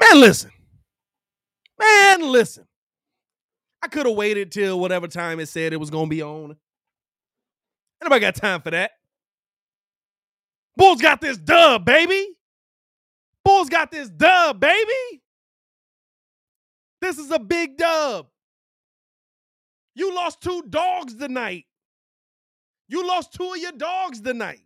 Man, listen. Man, listen. I could have waited till whatever time it said it was to be on. Anybody got time for that? Bulls got this dub, baby. Bulls got this dub, baby. This is a big dub. You lost two dogs tonight. You lost two of your dogs tonight.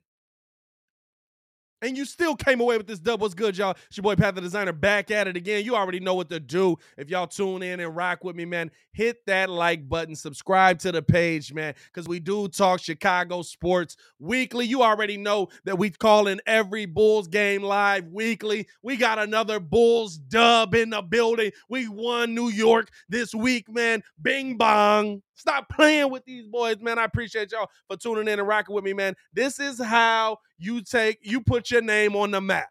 And you still came away with this dub. What's good, y'all? It's your boy Pat the Designer back at it again. You already know what to do. If y'all tune in and rock with me, man, hit that like button, subscribe to the page, man, because we do talk Chicago sports weekly. You already know that we call in every Bulls game live weekly. We got another Bulls dub in the building. We won New York this week, man. Bing bong. Stop playing with these boys, man. I appreciate y'all for tuning in and rocking with me, man. This is how you take, you put your name on the map.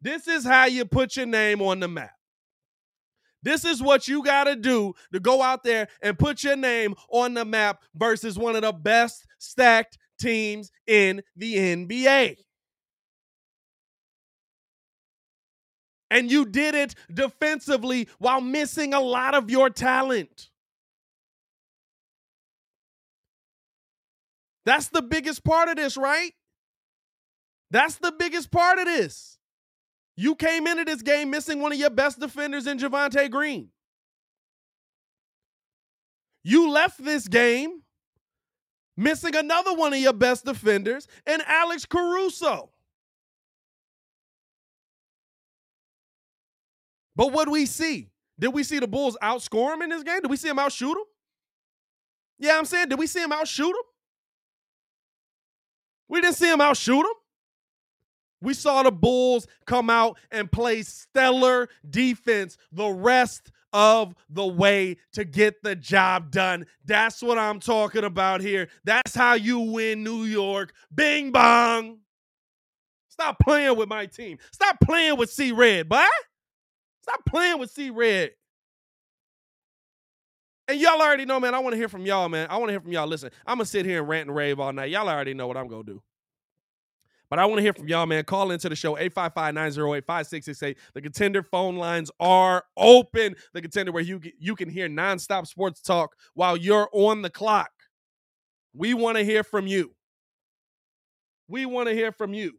This is how you put your name on the map. This is what you got to do to go out there and put your name on the map versus one of the best stacked teams in the NBA. And you did it defensively while missing a lot of your talent. That's the biggest part of this, right? That's the biggest part of this. You came into this game missing one of your best defenders in Javonte Green. You left this game missing another one of your best defenders in Alex Caruso. But what we see? Did we see the Bulls outscore him in this game? Did we see him outshoot him? Yeah, I'm saying, did we see him outshoot him? We didn't see him outshoot him. We saw the Bulls come out and play stellar defense the rest of the way to get the job done. That's what I'm talking about here. That's how you win New York. Bing bong. Stop playing with my team. Stop playing with See Red, boy. Stop playing with See Red. And y'all already know, man. I want to hear from y'all, man. I want to hear from y'all. Listen, I'm gonna sit here and rant and rave all night. Y'all already know what I'm gonna do. But I want to hear from y'all, man. Call into the show 855-908-5668. The contender phone lines are open. The contender where you you can hear nonstop sports talk while you're on the clock. We want to hear from you. We want to hear from you.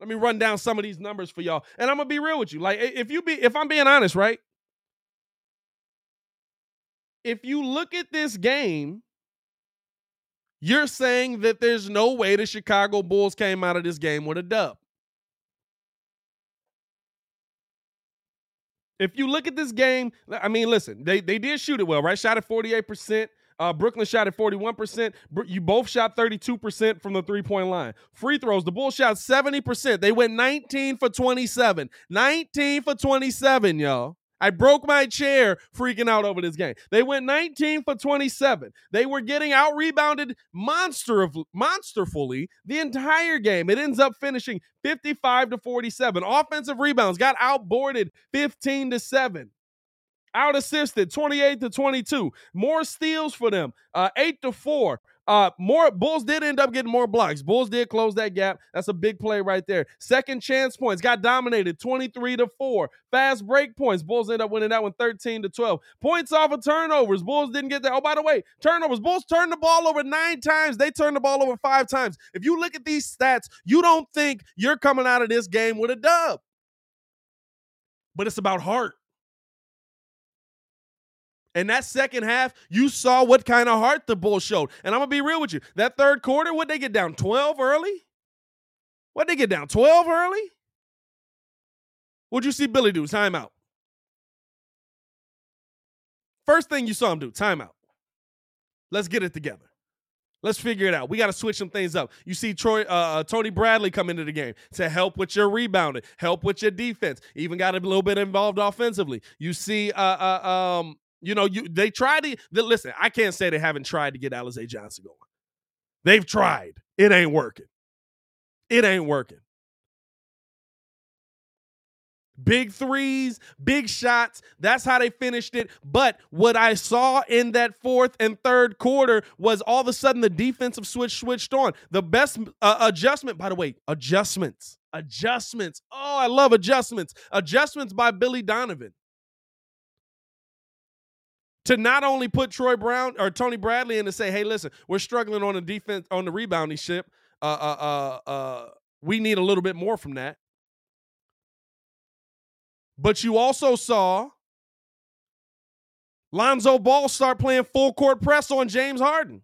Let me run down some of these numbers for y'all. And I'm gonna be real with you. Like if you be if I'm being honest, right? If you look at this game, you're saying that there's no way the Chicago Bulls came out of this game with a dub. If you look at this game, I mean, listen, they they did shoot it well, right? Shot at 48%. Uh, Brooklyn shot at 41%. You both shot 32% from the three point line. Free throws, the Bulls shot 70%. They went 19 for 27. 19 for 27, y'all. I broke my chair freaking out over this game. They went 19 for 27. They were getting out rebounded monster of monsterfully the entire game. It ends up finishing 55 to 47. Offensive rebounds got outboarded 15 to 7 out assisted 28 to 22 more steals for them uh 8 to 4 uh, more Bulls did end up getting more blocks. Bulls did close that gap. That's a big play right there. Second chance points got dominated 23 to 4. Fast break points. Bulls end up winning that one 13 to 12. Points off of turnovers. Bulls didn't get that. Oh, by the way, turnovers. Bulls turned the ball over nine times. They turned the ball over five times. If you look at these stats, you don't think you're coming out of this game with a dub. But it's about heart. And that second half, you saw what kind of heart the Bulls showed. And I'm gonna be real with you. That third quarter, what they get down 12 early? What they get down 12 early? What'd you see Billy do? Timeout. First thing you saw him do, timeout. Let's get it together. Let's figure it out. We got to switch some things up. You see Troy, uh, uh, Tony Bradley come into the game to help with your rebounding, help with your defense. Even got a little bit involved offensively. You see, uh, uh, um, you know, you they tried to they, listen. I can't say they haven't tried to get Alize Johnson going. They've tried. It ain't working. It ain't working. Big threes, big shots. That's how they finished it. But what I saw in that fourth and third quarter was all of a sudden the defensive switch switched on. The best uh, adjustment, by the way, adjustments. Adjustments. Oh, I love adjustments. Adjustments by Billy Donovan. To not only put Troy Brown or Tony Bradley in to say, hey, listen, we're struggling on the defense, on the rebounding ship. Uh, uh, uh, uh, we need a little bit more from that. But you also saw Lonzo Ball start playing full court press on James Harden.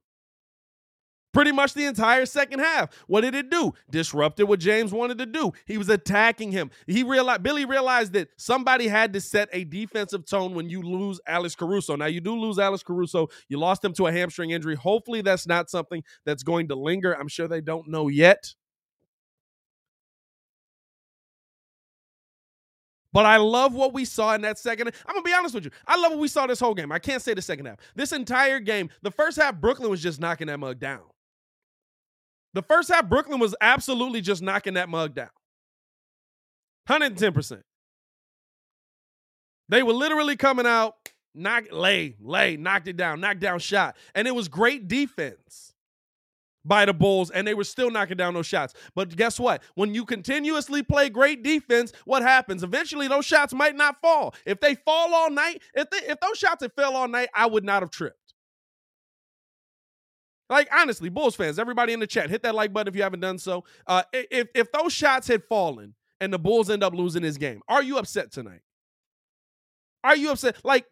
Pretty much the entire second half. What did it do? Disrupted what James wanted to do. He was attacking him. He realized Billy realized that somebody had to set a defensive tone when you lose Alex Caruso. Now you do lose Alex Caruso. You lost him to a hamstring injury. Hopefully that's not something that's going to linger. I'm sure they don't know yet. But I love what we saw in that second. I'm gonna be honest with you. I love what we saw this whole game. I can't say the second half. This entire game, the first half, Brooklyn was just knocking that mug down. The first half, Brooklyn was absolutely just knocking that mug down. 110%. They were literally coming out, knock, lay, lay, knocked it down, knocked down shot. And it was great defense by the Bulls, and they were still knocking down those shots. But guess what? When you continuously play great defense, what happens? Eventually, those shots might not fall. If they fall all night, if they, if those shots had fell all night, I would not have tripped. Like honestly, Bulls fans, everybody in the chat, hit that like button if you haven't done so. Uh, if if those shots had fallen and the Bulls end up losing this game, are you upset tonight? Are you upset? Like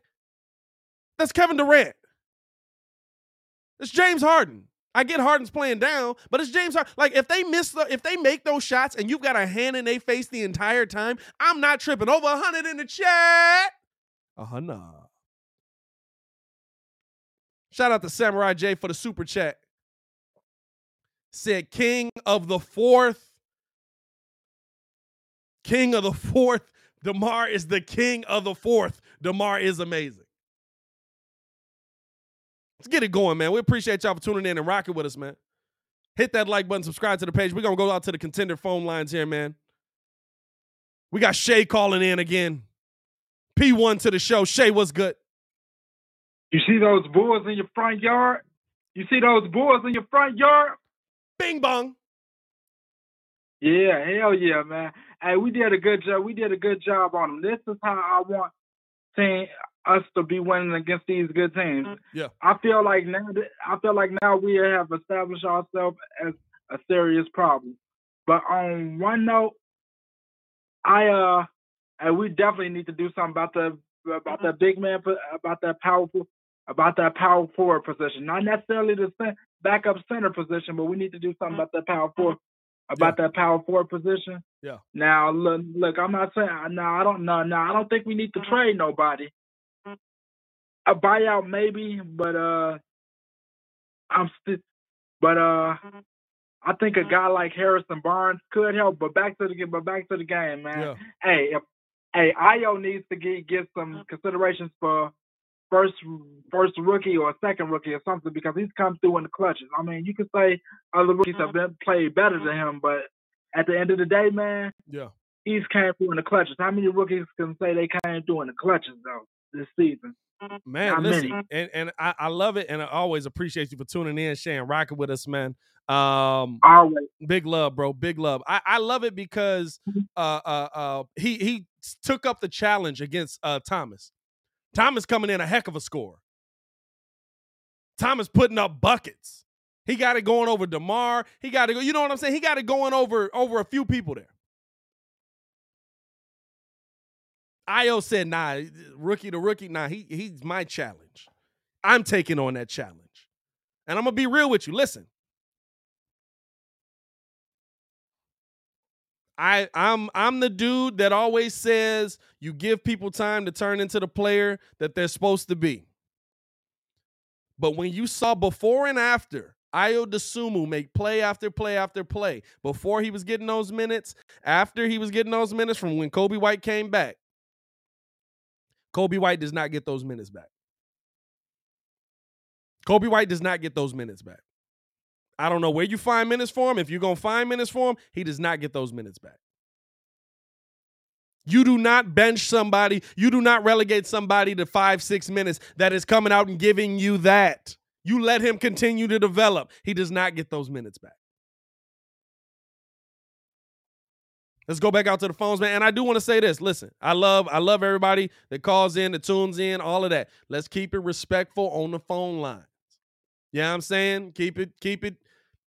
that's Kevin Durant. It's James Harden. I get Harden's playing down, but it's James Harden. Like if they miss the, if they make those shots and you've got a hand in their face the entire time, I'm not tripping. Over hundred in the chat. Uh huh. Shout out to Samurai J for the super chat. Said King of the Fourth. King of the Fourth. DeMar is the king of the fourth. DeMar is amazing. Let's get it going, man. We appreciate y'all for tuning in and rocking with us, man. Hit that like button, subscribe to the page. We're going to go out to the contender phone lines here, man. We got Shay calling in again. P1 to the show. Shay, what's good? You see those bulls in your front yard? You see those bulls in your front yard? Bing bong. Yeah, hell yeah, man. Hey, we did a good job. We did a good job on them. This is how I want team us to be winning against these good teams. Yeah. I feel like now I feel like now we have established ourselves as a serious problem. But on one note, I uh and we definitely need to do something about the about that big man about that powerful about that power forward position. Not necessarily the backup center position, but we need to do something about that power forward about yeah. that power forward position. Yeah. Now look, look, I'm not saying now I don't know. Now I don't think we need to trade nobody a buyout maybe, but uh, I'm still, but uh, I think a guy like Harrison Barnes could help. But back to the but back to the game, man. Yeah. Hey, if, hey, Ayo needs to get get some considerations for first first rookie or second rookie or something because he's come through in the clutches. I mean, you could say other rookies have been played better than him, but at the end of the day, man, yeah, he's came through in the clutches. How many rookies can say they came through in the clutches though this season? Man, Not listen, many. and, and I, I love it, and I always appreciate you for tuning in, Shane, rocking with us, man. Um, always. big love, bro, big love. I, I love it because mm-hmm. uh, uh, uh, he he took up the challenge against uh, Thomas. Thomas coming in a heck of a score. Thomas putting up buckets. He got it going over Demar. He got to go. You know what I'm saying? He got it going over over a few people there. Ayo said, nah, rookie to rookie, nah, he, he's my challenge. I'm taking on that challenge. And I'm gonna be real with you. Listen. I I'm I'm the dude that always says you give people time to turn into the player that they're supposed to be. But when you saw before and after Ayo Dosunmu make play after play after play before he was getting those minutes, after he was getting those minutes from when Coby White came back. Coby White does not get those minutes back. Coby White does not get those minutes back. I don't know where you find minutes for him. If you're going to find minutes for him, he does not get those minutes back. You do not bench somebody. You do not relegate somebody to five, six minutes that is coming out and giving you that. You let him continue to develop. He does not get those minutes back. Let's go back out to the phones, man. And I do want to say this. Listen, I love, I love everybody that calls in, that tunes in, all of that. Let's keep it respectful on the phone lines. Yeah, you know I'm saying? Keep it, keep it.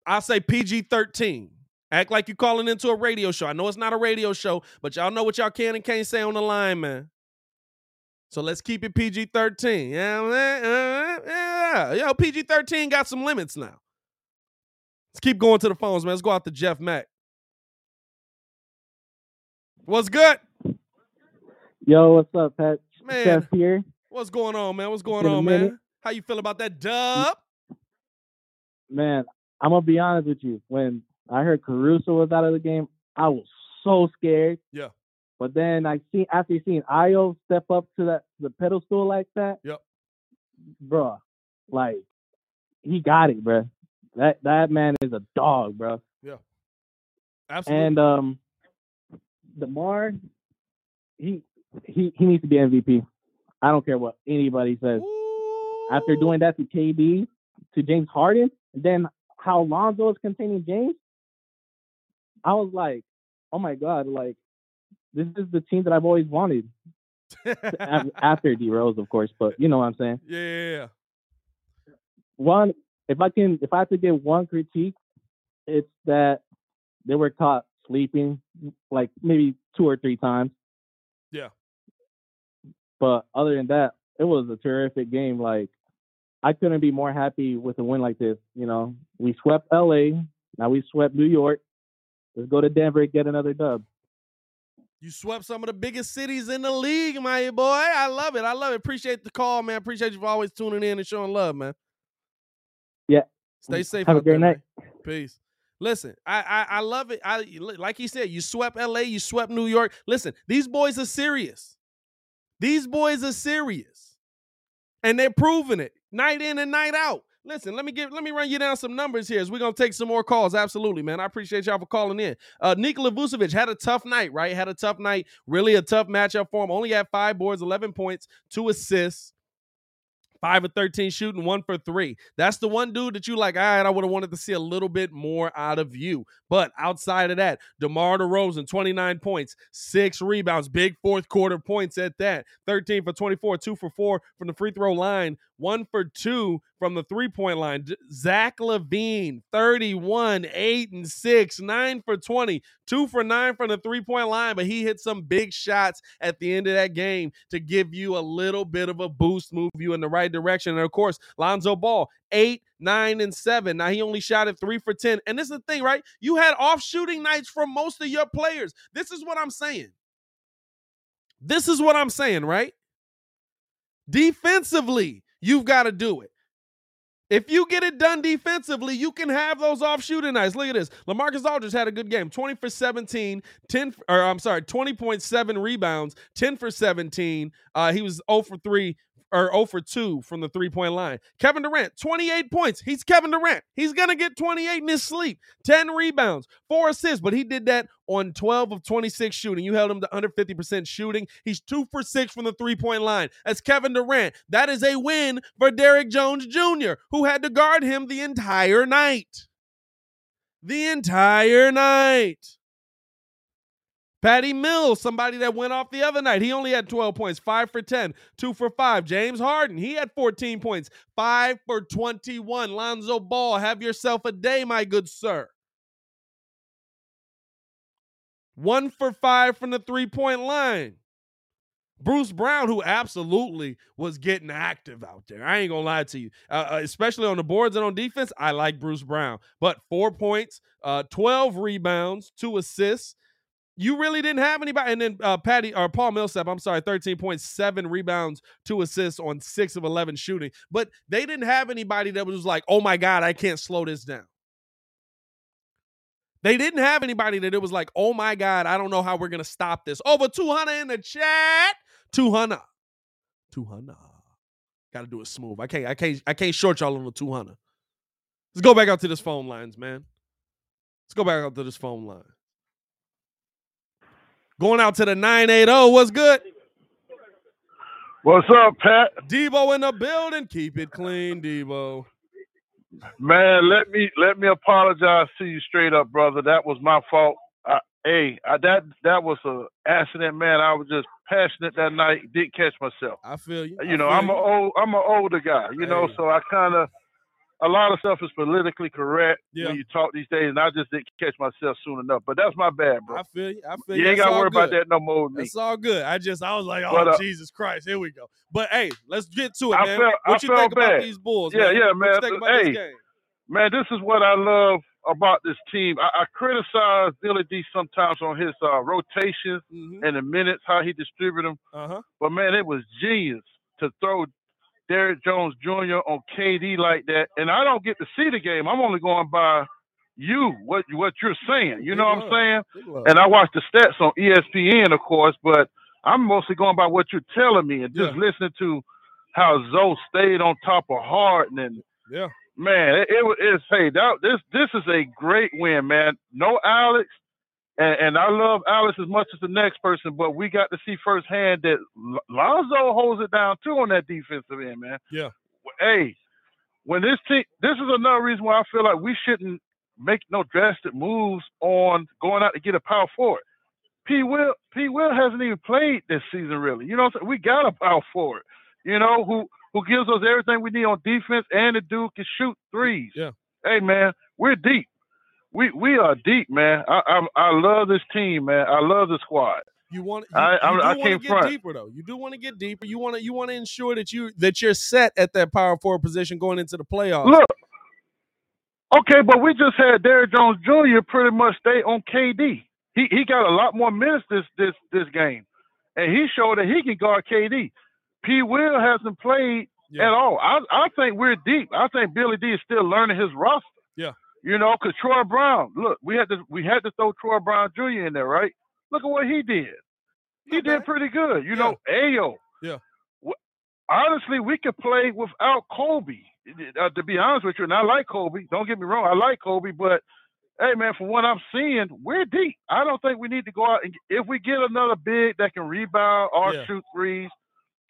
I'll say PG 13. Act like you're calling into a radio show. I know it's not a radio show, but y'all know what y'all can and can't say on the line, man. So let's keep it PG 13. Yeah, uh, yeah. Yo, PG 13 got some limits now. Let's keep going to the phones, man. Let's go out to Jeff Mack. What's good? Yo, what's up, Pat? Man, Jeff here. What's going on, man? What's going on, man? How you feel about that dub? Man, I'm gonna be honest with you. When I heard Caruso was out of the game, I was so scared. Yeah. But then I see after seeing Ayo step up to that the pedestal like that. Yep. Bruh, like he got it, bruh. That that man is a dog, bruh. Yeah. Absolutely. And um, Demar, he he he needs to be MVP. I don't care what anybody says. After doing that to KD, to James Harden, then how Lonzo is containing James, I was like, oh my god, like this is the team that I've always wanted. After D Rose, of course, but you know what I'm saying. yeah, yeah, yeah. One, if I can, if I have to give one critique, it's that they were caught sleeping like maybe two or three times. Yeah. But other than that, it was a terrific game. Like I couldn't be more happy with a win like this. You know, we swept LA. Now we swept New York. Let's go to Denver and get another dub. You swept some of the biggest cities in the league, my boy. I love it. I love it. Appreciate the call, man. Appreciate you for always tuning in and showing love, man. Yeah. Stay safe. Have a out there, night. man. Peace. Listen, I, I I love it. I like he said, you swept LA, you swept New York. Listen, these boys are serious. These boys are serious. And they're proving it night in and night out. Listen, let me give let me run you down some numbers here as we're gonna take some more calls. Absolutely, man. I appreciate y'all for calling in. Uh Nikola Vucevic had a tough night, right? Had a tough night, really a tough matchup for him. Only had five boards, 11 points, two assists. Five of 13 shooting, one for three. That's the one dude that you like, all right, I would have wanted to see a little bit more out of you. But outside of that, DeMar DeRozan, 29 points, six rebounds, big fourth quarter points at that. 13 for 24, two for four from the free throw line, one for two from the three point line. Zach LaVine, 31, eight and six, nine for 20, two for nine from the three point line, but he hit some big shots at the end of that game to give you a little bit of a boost, move you in the right direction. And of course, Lonzo Ball, eight, nine, and seven. Now he only shot at three for 10. And this is the thing, right? You had off shooting nights from most of your players. This is what I'm saying. This is what I'm saying, right? Defensively, you've got to do it. If you get it done defensively, you can have those off shooting nights. Look at this. Lamarcus Aldridge had a good game 20 for 17, 10, or I'm sorry, 20.7 rebounds, 10 for 17. Uh, he was 0 for 3 or 0 for 2 from the three point line. Kevin Durant, 28 points. He's Kevin Durant. He's going to get 28 in his sleep, 10 rebounds, four assists, but he did that on 12 of 26 shooting. You held him to under 50% shooting. He's 2 for 6 from the three point line. That's Kevin Durant. That is a win for Derrick Jones Jr., who had to guard him the entire night. The entire night. Patty Mills, somebody that went off the other night. He only had 12 points, 5 for 10, 2 for 5. James Harden, he had 14 points, 5 for 21. Lonzo Ball, have yourself a day, my good sir. 1 for 5 from the three point line. Bruce Brown, who absolutely was getting active out there. I ain't gonna lie to you, uh, uh, especially on the boards and on defense. I like Bruce Brown, but four points, uh, 12 rebounds, two assists. You really didn't have anybody. And then uh, Patty or Paul Millsap, I'm sorry, 13.7 rebounds, two assists on six of 11 shooting. But they didn't have anybody that was like, oh my God, I can't slow this down. They didn't have anybody that it was like, oh my God, I don't know how we're going to stop this. Over 200 in the chat. 200. 200. Got to do it smooth. I can't, I can't, I can't short y'all on the 200. Let's go back out to this phone lines, man. Let's go back out to this phone line. Going out to the 980. What's good? What's up, Pat? Debo in the building. Keep it clean, Debo. Man, let me let me apologize to you straight up, brother. That was my fault. I, hey, I, that that was a accident, man. I was just passionate that night. Didn't catch myself. I feel you. You I know, I'm you. an old I'm an older guy. You know, so I kind of a lot of stuff is politically correct Yeah. when you talk these days, and I just didn't catch myself soon enough. But that's my bad, bro. I feel you. I feel You you. ain't got to worry about that no more. That's all good. I just I was like, oh But, uh, Jesus Christ, here we go. But hey, let's get to it, I man. felt- what I you think felt about these Bulls? Yeah, man? yeah, man. you think about Hey, this game? Man, this is what I love about this team. I, I criticize Billy D sometimes on his uh, rotations Mm-hmm. and the minutes, how he distributed them. Uh huh. But man, it was genius to throw Derrick Jones Jr. on KD like that. And I don't get to see the game. I'm only going by you, what what you're saying. You know what I'm saying? And I watch the stats on ESPN, of course, but I'm mostly going by what you're telling me and just Yeah. listening to how Zoe stayed on top of Harden and yeah. man, it, it was it's hey that this this is a great win, man. No Alex, and, and I love Alex as much as the next person, but we got to see firsthand that Lonzo holds it down too on that defensive end, man. Yeah. Hey, when this team, this is another reason why I feel like we shouldn't make no drastic moves on going out to get a power forward. P. Will P. Will hasn't even played this season really. You know, what I'm saying? we got a power forward. You know who who gives us everything we need on defense, and the dude can shoot threes. Yeah. Hey man, we're deep. We we are deep, man. I I, I love this team, man. I love the squad. You want you, I- you do want to get front. deeper though. You do want to get deeper. You want to you want to ensure that you that you're set at that power forward position going into the playoffs. Look, okay, but we just had Derrick Jones Jr. pretty much stay on KD. He he got a lot more minutes this this this game, and he showed that he can guard KD. P. Will hasn't played Yeah. at all. I I think we're deep. I think Billy D is still learning his roster. Yeah. You know, because Troy Brown, look, we had to we had to throw Troy Brown Jr. in there, right? Look at what he did. He Not did pretty good. You Yeah. know, Ayo. Yeah. Honestly, we could play without Coby. Uh, to be honest with you, and I like Coby. Don't get me wrong, I like Coby, but hey, man, from what I'm seeing, we're deep. I don't think we need to go out and if we get another big that can rebound or Yeah. shoot threes,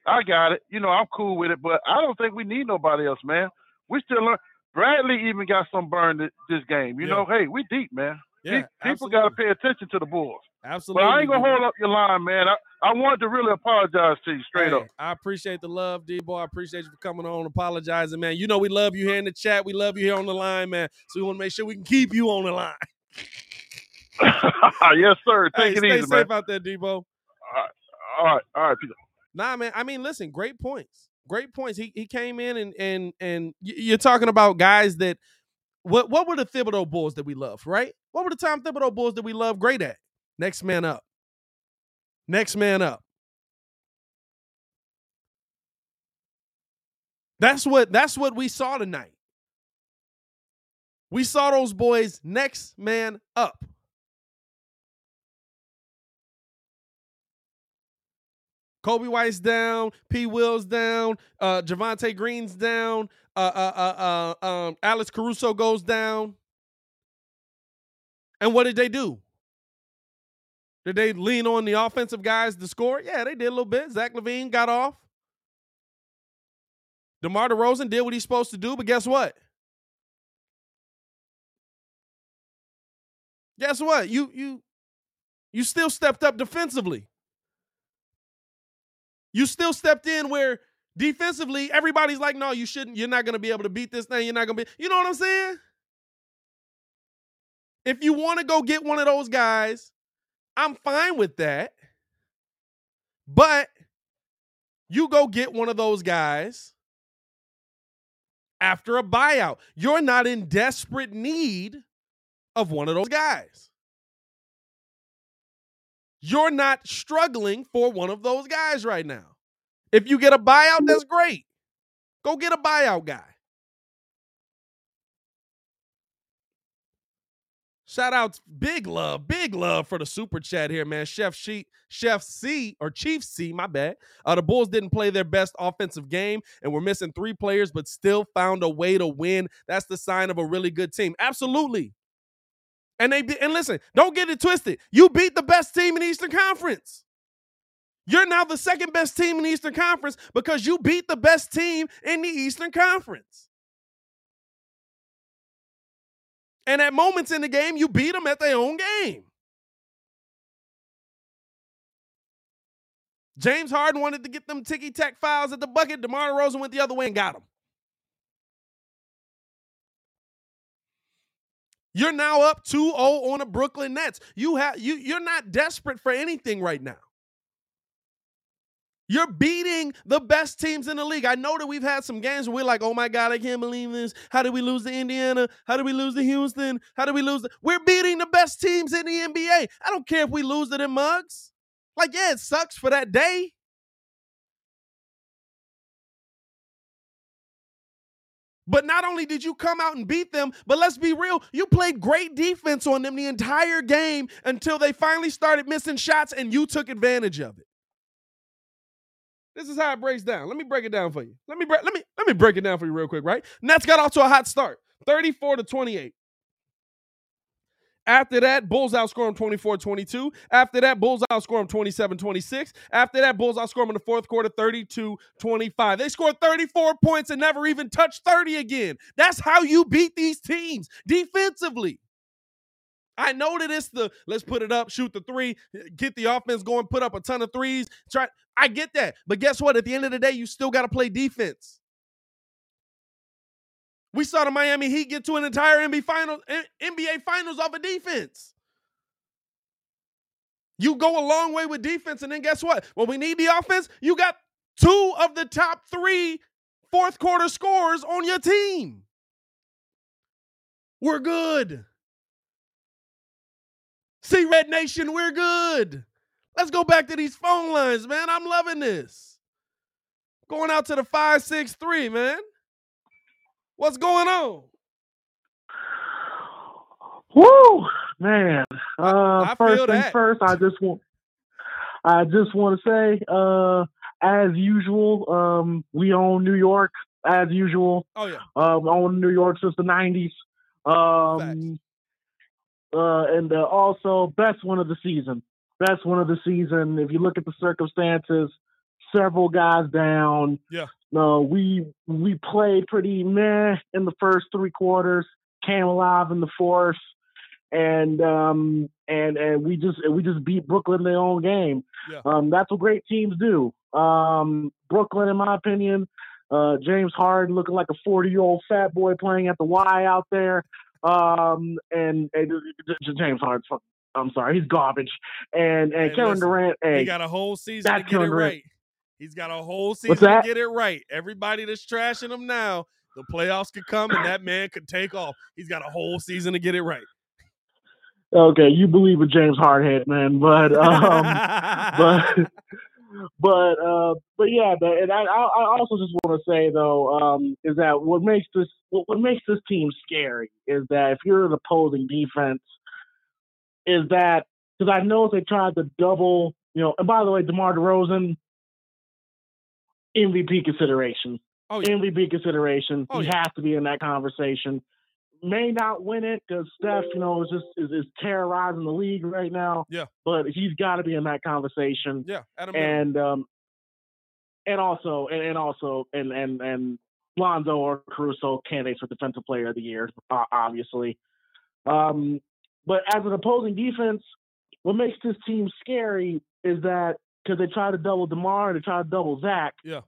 I got it. You know, I'm cool with it, but I don't think we need nobody else, man. We still learn. Bradley even got some burn this game. You Yeah. know, hey, we deep, man. Yeah, Pe- People got to pay attention to the Bulls. Absolutely. But I ain't gonna hold up your line, man. I, I wanted to really apologize to you straight Hey, up. I appreciate the love, D boy. I appreciate you for coming on, apologizing, man. You know we love you here in the chat. We love you here on the line, man. So we want to make sure we can keep you on the line. yes, sir. hey, Take it stay easy, safe man. out there, Debo. All right, all right. Peter. Nah, man. I mean, listen, great points. Great points. He he came in and and and you're talking about guys that what what were the Thibodeau Bulls that we love, right? What were the Tom Thibodeau Bulls that we love great at? Next man up. Next man up. That's what that's what we saw tonight. We saw those boys next man up. Coby White's down, P. Will's down, uh, Javonte Green's down, uh, uh, uh, uh, um, Alex Caruso goes down. And what did they do? Did they lean on the offensive guys to score? Yeah, they did a little bit. Zach LaVine got off. DeMar DeRozan did what he's supposed to do, but guess what? Guess what? You you you still stepped up defensively. You still stepped in where defensively everybody's like, no, you shouldn't. You're not going to be able to beat this thing. You're not going to be. You know what I'm saying? If you want to go get one of those guys, I'm fine with that. But you go get one of those guys after a buyout. You're not in desperate need of one of those guys. You're not struggling for one of those guys right now. If you get a buyout, that's great. Go get a buyout guy. Shout out, big love, big love for the super chat here, man. Chef Sheet, Chef C or Chief C, my bad. Uh, the Bulls didn't play their best offensive game and we're missing three players, but still found a way to win. That's the sign of a really good team. Absolutely. And they be, and listen, don't get it twisted. You beat the best team in Eastern Conference. You're now the second best team in the Eastern Conference because you beat the best team in the Eastern Conference. And at moments in the game, you beat them at their own game. James Harden wanted to get them ticky tack fouls at the bucket. DeMar DeRozan went the other way and got them. You're now up 2-0 on the Brooklyn Nets. You have you you're not desperate for anything right now. You're beating the best teams in the league. I know that we've had some games where we're like, oh my God, I can't believe this. How did we lose to Indiana? How did we lose to Houston? How did we lose? We're beating the best teams in the NBA. I don't care if we lose to them mugs. Like, yeah, it sucks for that day. But not only did you come out and beat them, but let's be real, you played great defense on them the entire game until they finally started missing shots and you took advantage of it. This is how it breaks down. Let me break it down for you. Let me break, let me let me break it down for you real quick, right? Nets got off to a hot start. 34 to 28. After that, Bulls outscore them 24 22. After that, Bulls outscore them 27 26. After that, Bulls outscore them in the fourth quarter 32 25. They scored 34 points and never even touched 30 again. That's how you beat these teams defensively. I know that it's the let's put it up, shoot the three, get the offense going, put up a ton of threes. Try I get that. But guess what? At the end of the day, you still got to play defense. We saw the Miami Heat get to an entire NBA finals, NBA finals off of defense. You go a long way with defense, and then guess what? When we need the offense, you got two of the top three fourth quarter scores on your team. We're good. See, Red Nation, we're good. Let's go back to these phone lines, man. I'm loving this. Going out to the 563, man. What's going on? Woo, man. Uh, I first feel things first, I just want I just want to say, uh, as usual, um, we own New York as usual. Oh, yeah. Um, own New York since the '90s. Um, uh, and uh, also best one of the season. Best one of the season. If you look at the circumstances, several guys down. Yeah. No, we we played pretty meh in the first three quarters. Came alive in the fourth, and um and and we just we just beat Brooklyn in their own game. Yeah. Um, that's what great teams do. Um, Brooklyn, in my opinion, uh, James Harden looking like a 40 year old fat boy playing at the Y out there. Um, and, and James Harden, I'm sorry, he's garbage. And and Hey, Kevin listen, Durant, He got a whole season to get Kevin it right. He's got a whole season to get it right. Everybody that's trashing him now, the playoffs could come and that man could take off. He's got a whole season to get it right. okay, you believe in James Hardhead, man, but um, but but uh, but yeah, but and I, I I also just want to say though um, is that what makes this what, what makes this team scary is that if you're an opposing defense, is that because I know they tried to double, you know, and by the way, DeMar DeRozan, MVP consideration, oh yeah. MVP consideration, Oh, he yeah. has to be in that conversation. May not win it because Steph, you know, is just is, is terrorizing the league right now. Yeah. but he's got to be in that conversation Yeah. And um and also and, and also and and and Lonzo or Caruso candidates for defensive player of the year, uh, obviously. Um, but as an opposing defense, what makes this team scary is that because they try to double Demar, and they try to double Zach. Yeah.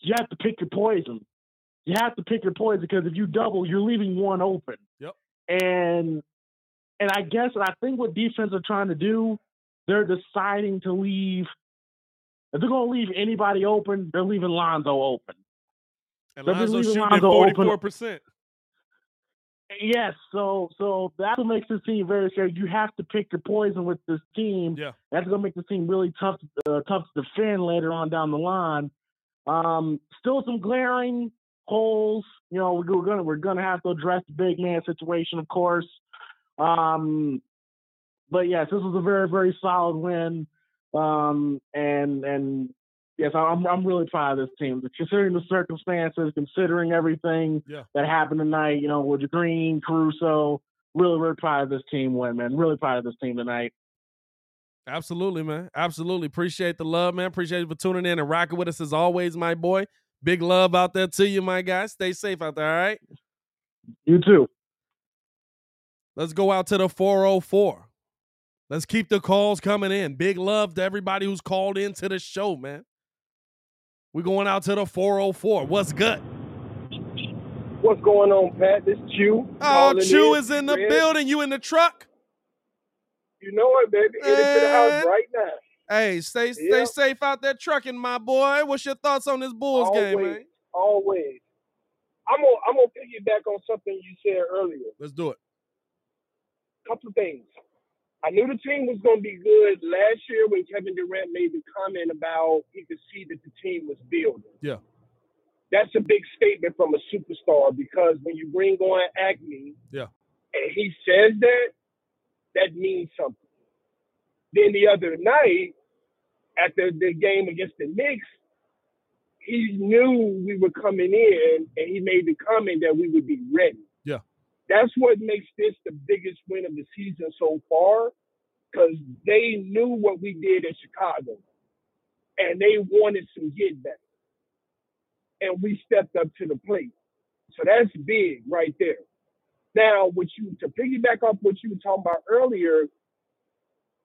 You have to pick your poison. You have to pick your poison because if you double, you're leaving one open. Yep. And and I guess I think what defense are trying to do, they're deciding to leave if they're gonna leave anybody open, they're leaving Lonzo open. and Lonzo shooting at forty four percent. Yes, so so that's what makes this team very scary. You have to pick your poison with this team. Yeah. That's gonna make the team really tough uh, tough to defend later on down the line. Um, still some glaring holes. You know, we're gonna we're gonna have to address the big man situation, of course. Um, but yes, this was a very very solid win. Um, and and yes, I'm I'm really proud of this team. Considering the circumstances, considering everything Yeah. that happened tonight, you know, with the Green, Caruso, really really proud of this team win, man. Really proud of this team tonight. Absolutely, man. Absolutely. Appreciate the love, man. Appreciate you for tuning in and rocking with us as always, my boy. Big love out there to you, my guy. Stay safe out there, all right? You too. Let's go out to the 404. Let's keep the calls coming in. Big love to everybody who's called into the show, man. We're going out to the 404. What's good? What's going on, Pat? This Chew. Oh, Chew is in the Red. building. You in the truck? You know it, baby. Headed to the house right now. Hey, stay stay safe out there trucking, my boy. What's your thoughts on this Bulls game, always, man? always. I'm gonna I'm gonna piggyback on something you said earlier. Let's do it. couple things. I knew the team was going to be good last year when Kevin Durant made the comment about he could see that the team was building. Yeah. That's a big statement from a superstar because when you bring on Acme, Yeah. and he says that, that means something. Then the other night, after the game against the Knicks, he knew we were coming in, and he made the comment that we would be ready that's what makes this the biggest win of the season so far because they knew what we did in Chicago and they wanted some get back. And we stepped up to the plate. So that's big right there. Now, what you to piggyback off what you were talking about earlier,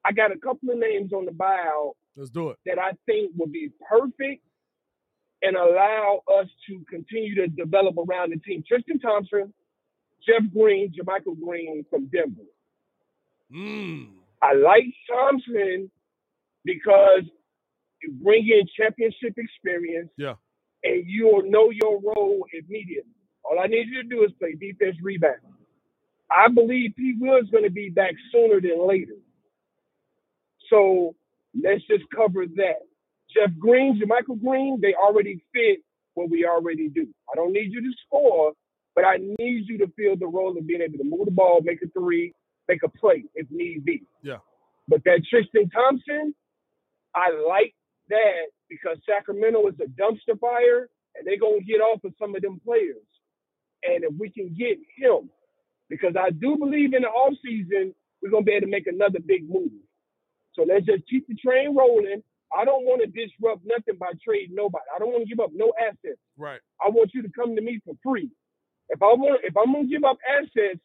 I got a couple of names on the buyout Let's do it. that I think will be perfect and allow us to continue to develop around the team. Tristan Thompson, Jeff Green, JaMychal Green from Denver. Mm. I like Thompson because you bring in championship experience. Yeah. And you'll know your role immediately. All I need you to do is play defense rebound. I believe P. Will is going to be back sooner than later. So let's just cover that. Jeff Green, JaMychal Green, they already fit what we already do. I don't need you to score, but I need you to fill the role of being able to move the ball, make a three, make a play if need be. Yeah. But that Tristan Thompson, I like that because Sacramento is a dumpster fire and they're going to get off of some of them players. And if we can get him, because I do believe in the offseason, we're going to be able to make another big move. So let's just keep the train rolling. I don't want to disrupt nothing by trading nobody. I don't want to give up no assets. Right. I want you to come to me for free. If I want, if I'm gonna give up assets,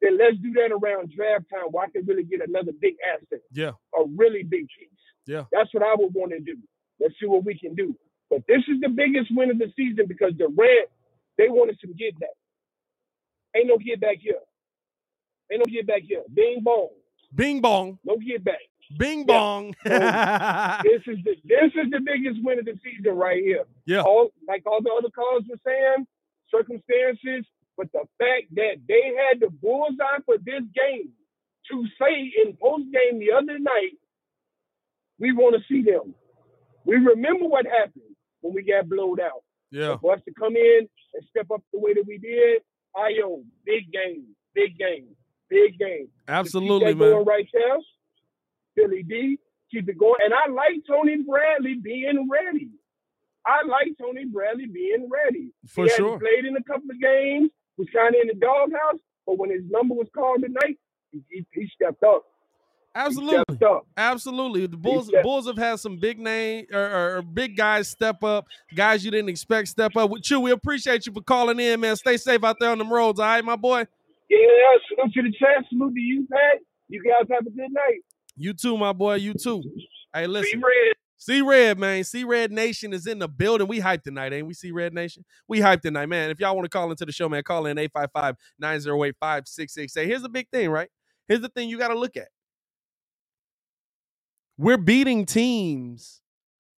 then let's do that around draft time where I can really get another big asset, Yeah. a really big piece. Yeah. That's what I would want to do. Let's see what we can do. But this is the biggest win of the season because the Red, they wanted some get back. Ain't no get back here. Ain't no get back here. Bing bong. Bing bong. No get back. Bing Yeah. bong. This is the this is the biggest win of the season right here. Yeah. All like all the other callers were saying, circumstances, but the fact that they had the bullseye for this game to say in post game the other night, we want to see them. We remember what happened when we got blowed out. yeah. For us to come in and step up the way that we did, Ayo, big game, big game, big game. Absolutely, going man. right. Billy D, keep it going. And I like Tony Bradley being ready. I like Tony Bradley being ready. For he sure. played in a couple of games, was kind of in the doghouse, but when his number was called tonight, he, he, stepped up. Absolutely. Absolutely. The Bulls Bulls have had some big name or, or- big guys step up, guys you didn't expect step up. Chew, we appreciate you for calling in, man. Stay safe out there on them roads, all right, my boy? Yeah, salute to the chat. Salute to you, Pat. You guys have a good night. You too, my boy. You too. Hey, Be listen. See Red, man. See Red Nation is in the building. We hyped tonight, ain't we? See Red Nation? We hyped tonight, man. If y'all want to call into the show, man, call in 855 908 5668. Here's the big thing, right? Here's the thing you got to look at. We're beating teams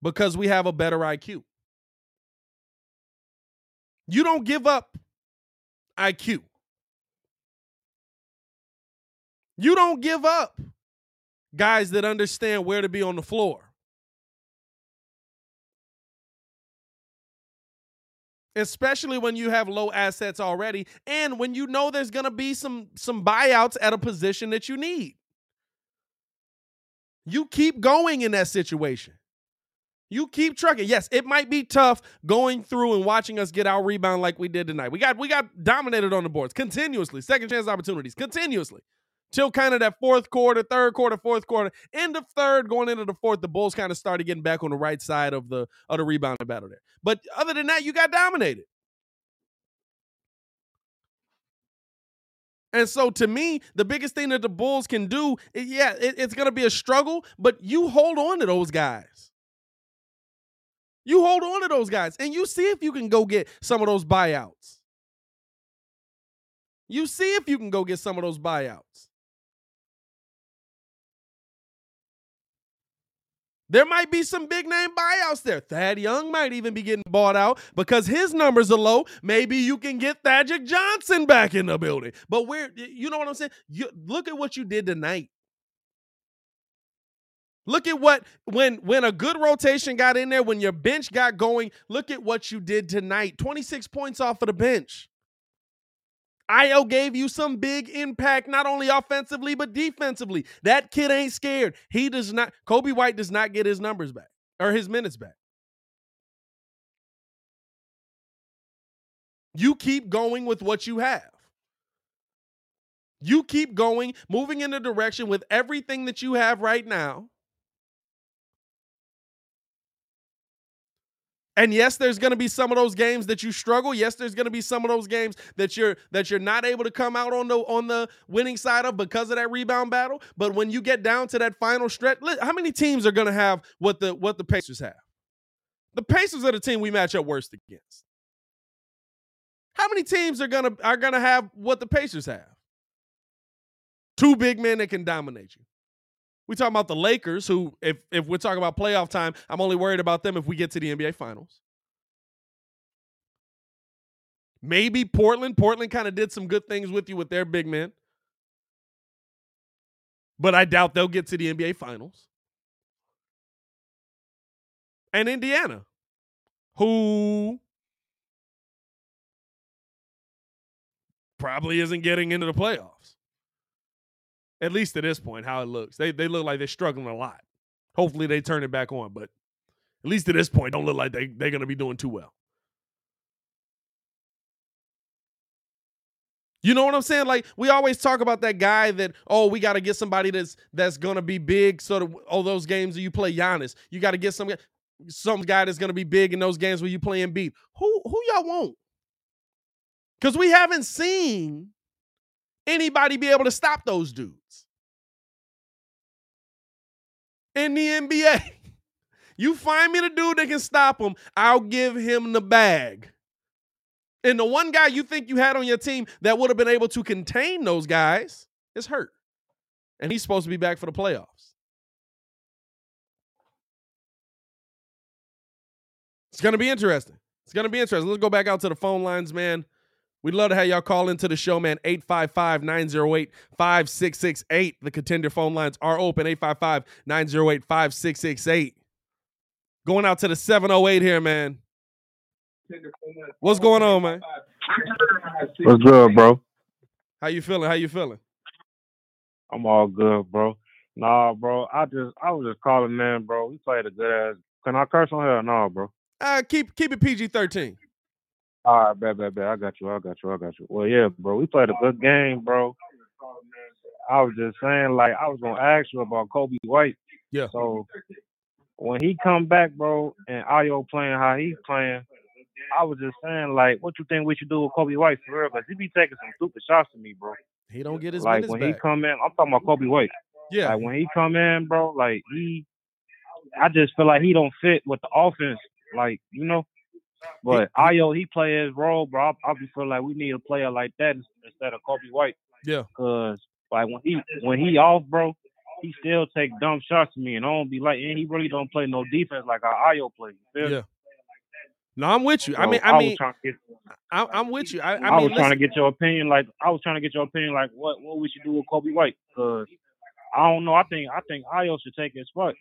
because we have a better IQ. You don't give up IQ. You don't give up guys that understand where to be on the floor. Especially when you have low assets already and when you know there's going to be some some buyouts at a position that you need. You keep going in that situation. You keep trucking. Yes, it might be tough going through and watching us get our rebound like we did tonight. We got we got dominated on the boards continuously, second chance opportunities continuously. Till kind of that fourth quarter, third quarter, fourth quarter, end of third, going into the fourth, the Bulls kind of started getting back on the right side of the of the rebounding battle there. But other than that, you got dominated. And so, to me, the biggest thing that the Bulls can do, yeah, it, it's going to be a struggle, but you hold on to those guys. You hold on to those guys and you see if you can go get some of those buyouts. You see if you can go get some of those buyouts. There might be some big name buyouts there. Thad Young might even be getting bought out because his numbers are low. Maybe you can get Thaddeus Johnson back in the building. But where you know what I'm saying? You look at what you did tonight. Look at what when when a good rotation got in there, when your bench got going, look at what you did tonight. 26 points off of the bench. Ayo gave you some big impact, not only offensively, but defensively. That kid ain't scared. He does not, Coby White does not get his numbers back or his minutes back. You keep going with what you have. You keep going, moving in the direction with everything that you have right now And yes, there's going to be some of those games that you struggle. Yes, there's going to be some of those games that you're that you're not able to come out on the on the winning side of because of that rebound battle. But when you get down to that final stretch, how many teams are going to have what the what the Pacers have? The Pacers are the team we match up worst against. How many teams are gonna are gonna have what the Pacers have? Two big men that can dominate you. We talking about the Lakers, who, if if we're talking about playoff time, I'm only worried about them if we get to the NBA Finals. Maybe Portland. Portland kind of did some good things with you with their big men. But I doubt they'll get to the NBA Finals. And Indiana, who probably isn't getting into the playoffs. At least at this point, how it looks. They they look like they're struggling a lot. Hopefully they turn it back on, but at least at this point, don't look like they, they're gonna be doing too well. You know what I'm saying? Like we always talk about that guy that oh we got to get somebody that's that's gonna be big. So that oh those games that you play Giannis, you got to get some some guy that's gonna be big in those games where you play Embiid. Who who y'all want? Because we haven't seen anybody be able to stop those dudes in the NBA. You find me the dude that can stop him, I'll give him the bag. And the one guy you think you had on your team that would have been able to contain those guys is hurt. And he's supposed to be back for the playoffs. It's going to be interesting. It's going to be interesting. Let's go back out to the phone lines, man. We'd love to have y'all call into the show, man. 855 908 5668. The contender phone lines are open 855 908 5668. Going out to the 708 here, man. What's going on, man? What's good, bro? How you feeling? How you feeling? I'm all good, bro. Nah, bro. I just I was just calling, man, bro. We played a good ass. Can I curse on here? No, bro. Uh, keep keep it PG thirteen. All right, bad, bad, bad. I got you. I got you. I got you. Well, yeah, bro. We played a good game, bro. I was just saying, like, I was gonna ask you about Coby White. Yeah. So when he come back, bro, and Ayo playing how he's playing, I was just saying, like, what you think we should do with Coby White for real? Because he be taking some stupid shots to me, bro. He don't get his like when back. he come in. I'm talking about Coby White. yeah. Like when he come in, bro, like he, I just feel like he don't fit with the offense. Like you know, but Ayo he play his role, bro. I, I feel like we need a player like that instead of Coby White. Yeah. Cause like when he when he off, bro, he still take dumb shots to me, and I don't be like, and he really don't play no defense like our Ayo play. You feel me? Yeah. No, I'm with you. I mean, I was mean, get, I, I'm with you. I, I, I, mean, was trying to get your opinion. Like I was trying to get your opinion. Like what what we should do with Coby White? Because I don't know. I think I think Ayo should take his spot.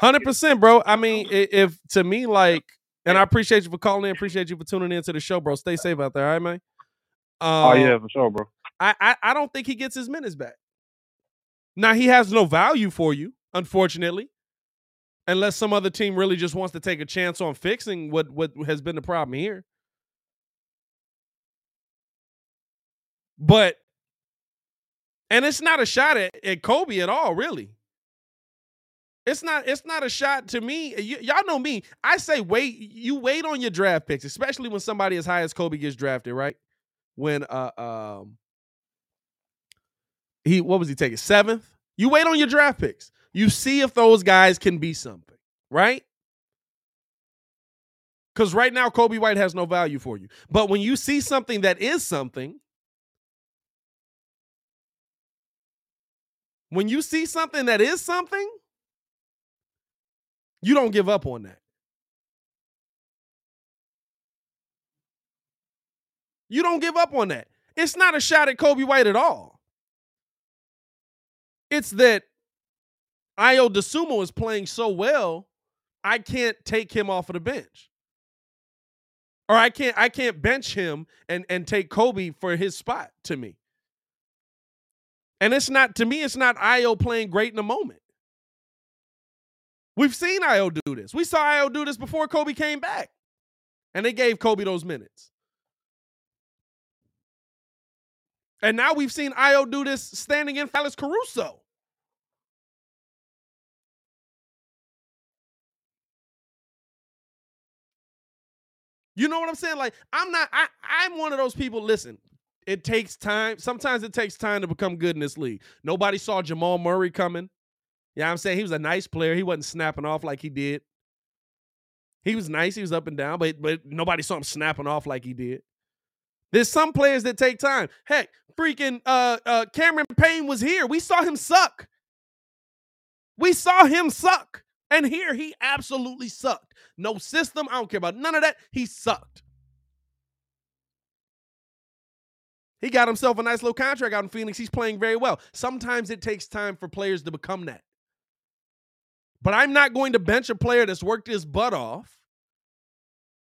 hundred percent, bro. I mean, if to me, like, and I appreciate you for calling in. Appreciate you for tuning in to the show, bro. Stay safe out there, all right, man. Oh Um, yeah, for sure, bro. I, I I don't think he gets his minutes back. Now he has no value for you, unfortunately, unless some other team really just wants to take a chance on fixing what what has been the problem here. But and it's not a shot at, at Coby at all, really. It's not. It's not a shot to me. Y- y'all know me. I say wait. You wait on your draft picks, especially when somebody as high as Coby gets drafted, right? When uh um he what was he taking seventh? You wait on your draft picks. You see if those guys can be something, right? Because right now Coby White has no value for you. But when you see something that is something, when you see something that is something, you don't give up on that. You don't give up on that. It's not a shot at Coby White at all. It's that Ayo Dosunmu is playing so well, I can't take him off of the bench. Or I can't I can't bench him and and take Coby for his spot to me. And it's not to me, it's not Ayo playing great in the moment. We've seen Ayo do this. We saw Ayo do this before Coby came back. And they gave Coby those minutes. And now we've seen Ayo do this standing in Alex Caruso. You know what I'm saying? Like, I'm not, I, I'm one of those people. Listen, it takes time. Sometimes it takes time to become good in this league. Nobody saw Jamal Murray coming. Yeah, I'm saying he was a nice player. He wasn't snapping off like he did. He was nice. He was up and down, but but nobody saw him snapping off like he did. There's some players that take time. Heck, freaking uh, uh, Cameron Payne was here. We saw him suck. We saw him suck. And here he absolutely sucked. No system. I don't care about none of that. He sucked. He got himself a nice little contract out in Phoenix. He's playing very well. Sometimes it takes time for players to become that. But I'm not going to bench a player that's worked his butt off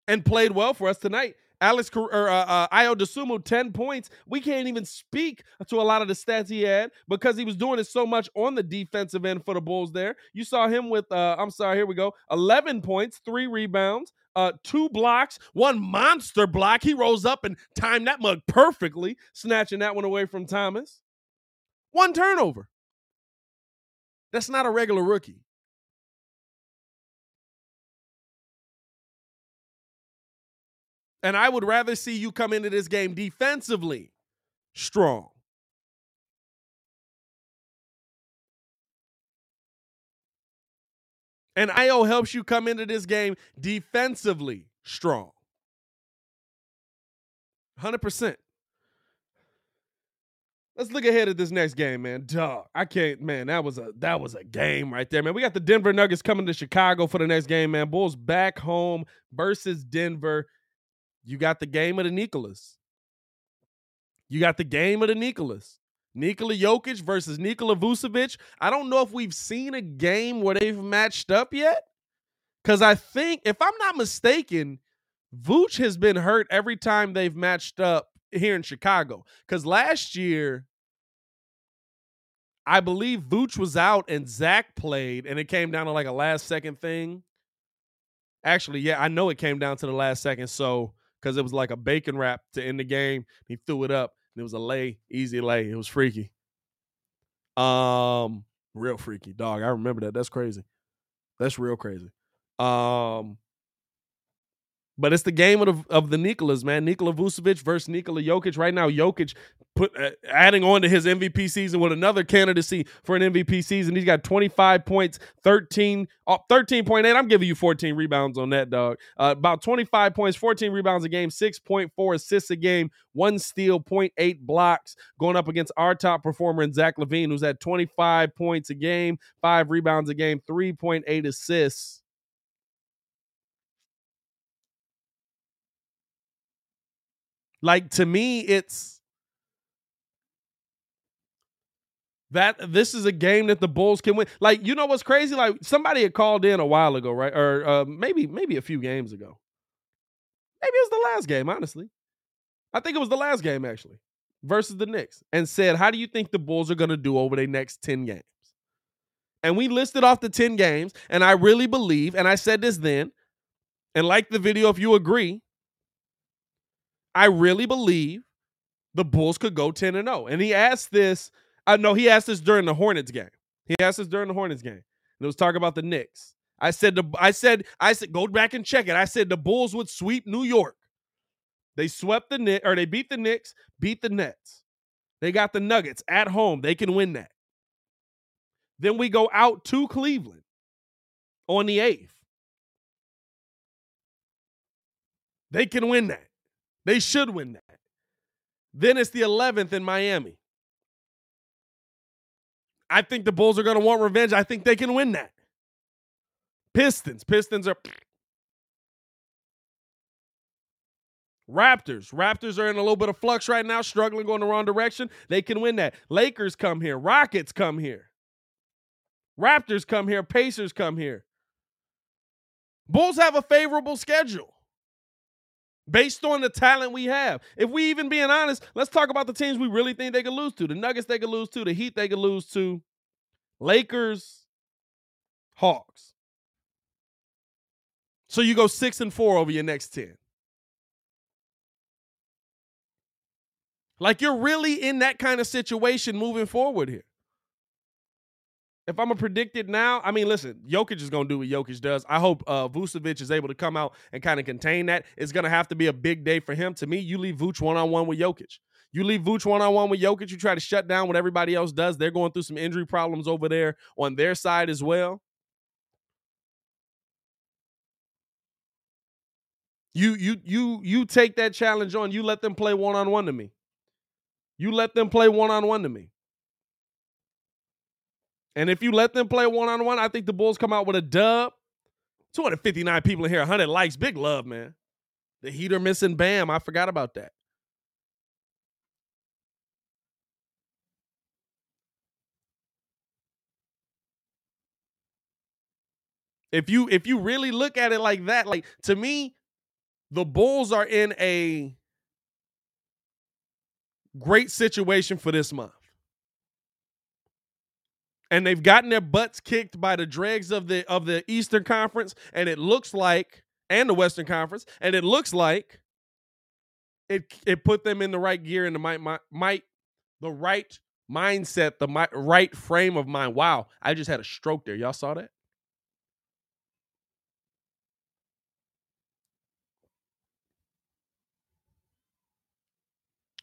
and played well for us tonight. Alex or uh, uh, Ayo Dosunmu, 10 points. We can't even speak to a lot of the stats he had because he was doing it so much on the defensive end for the Bulls there. You saw him with, uh, I'm sorry, here we go 11 points, three rebounds, uh, two blocks, one monster block. He rose up and timed that mug perfectly, snatching that one away from Thomas. One turnover. That's not a regular rookie. And I would rather see you come into this game defensively strong. And Ayo helps you come into this game defensively strong. 100%. Let's look ahead at this next game, man. Dog, I can't, man. That was a that was a game right there, man. We got the Denver Nuggets coming to Chicago for the next game, man. Bulls back home versus Denver. You got the game of the Nicholas. You got the game of the Nicholas. Nikola Jokic versus Nikola Vucevic. I don't know if we've seen a game where they've matched up yet. Because I think, if I'm not mistaken, Vooch has been hurt every time they've matched up here in Chicago. Because last year, I believe Vooch was out and Zach played, and it came down to like a last second thing. Actually, yeah, I know it came down to the last second. So, because it was like a bacon wrap to end the game, he threw it up. And it was a lay, easy lay. It was freaky. Um, real freaky, dog. I remember that. That's crazy. That's real crazy. Um, but it's the game of the, of the Nicholas, man. Nikola Vucevic versus Nikola Jokic. Right now, Jokic put uh, adding on to his MVP season with another candidacy for an MVP season. He's got 25 points, 13, uh, 13.8. I'm giving you 14 rebounds on that, dog. Uh, about 25 points, 14 rebounds a game, 6.4 assists a game, one steal, 0.8 blocks, going up against our top performer in Zach LaVine, who's at 25 points a game, five rebounds a game, 3.8 assists. Like to me, it's that this is a game that the Bulls can win. Like, you know what's crazy? Like somebody had called in a while ago, right? Or uh, maybe maybe a few games ago. Maybe it was the last game, honestly. I think it was the last game actually, versus the Knicks, and said, "How do you think the Bulls are going to do over their next ten games?" And we listed off the ten games, and I really believe, and I said this then, and like the video if you agree, I really believe the Bulls could go 10 and 0. And he asked this, uh, I know he asked this during the Hornets game. He asked this during the Hornets game. And it was talking about the Knicks. I said the I said I said go back and check it. I said the Bulls would sweep New York. They swept the Knicks or they beat the Knicks, beat the Nets. They got the Nuggets at home. They can win that. Then we go out to Cleveland on the 8th. They can win that. They should win that. Then it's the 11th in Miami. I think the Bulls are going to want revenge. I think they can win that. Pistons. Pistons are. Raptors. Raptors are in a little bit of flux right now, struggling going the wrong direction. They can win that. Lakers come here. Rockets come here. Raptors come here. Pacers come here. Bulls have a favorable schedule based on the talent we have. If we even being honest, let's talk about the teams we really think they could lose to. The Nuggets they could lose to, the Heat they could lose to, Lakers, Hawks. So you go 6 and 4 over your next 10. Like you're really in that kind of situation moving forward here. If I'm gonna predict it now, I mean, listen, Jokic is gonna do what Jokic does. I hope uh, Vucevic is able to come out and kind of contain that. It's gonna have to be a big day for him. To me, you leave Vooch one on one with Jokic. You leave Vooch one on one with Jokic. You try to shut down what everybody else does. They're going through some injury problems over there on their side as well. You you you you take that challenge on. You let them play one on one to me. You let them play one on one to me. And if you let them play one on one, I think the Bulls come out with a dub. 259 people in here, 100 likes. Big love, man. The Heater missing Bam. I forgot about that. If you if you really look at it like that, like to me, the Bulls are in a great situation for this month and they've gotten their butts kicked by the dregs of the of the Eastern Conference, and it looks like, and the Western Conference, and it looks like it it put them in the right gear and the might might, the right mindset, the right frame of mind. Wow, I just had a stroke there. Y'all saw that?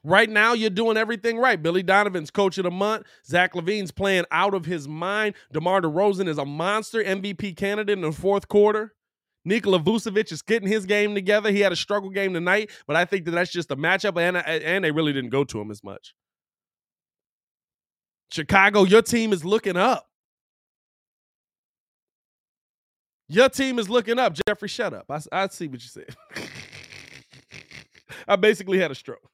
Right now, you're doing everything right. Billy Donovan's coach of the month. Zach LaVine's playing out of his mind. DeMar DeRozan is a monster MVP candidate in the fourth quarter. Nikola Vucevic is getting his game together. He had a struggle game tonight, but I think that that's just a matchup, and, and they really didn't go to him as much. Chicago, your team is looking up. Your team is looking up. Jeffrey, shut up. I, I see what you said. I basically had a stroke.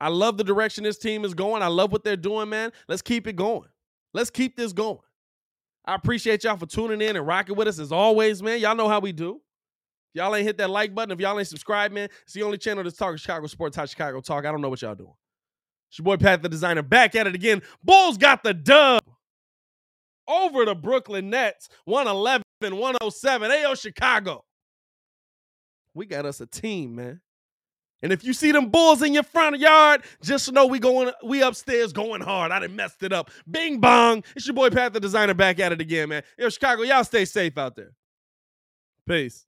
I love the direction this team is going. I love what they're doing, man. Let's keep it going. Let's keep this going. I appreciate y'all for tuning in and rocking with us as always, man. Y'all know how we do. If y'all ain't hit that like button, if y'all ain't subscribed, man, it's the only channel that's talking Chicago sports, how Chicago talk. I don't know what y'all doing. It's your boy Pat the Designer back at it again. Bulls got the dub over the Brooklyn Nets, 111 107. Ayo, Chicago. We got us a team, man. And if you see them bulls in your front yard, just know we going we upstairs going hard. I done messed it up. Bing bong. It's your boy Pat the Designer back at it again, man. Yo, Chicago, y'all stay safe out there. Peace.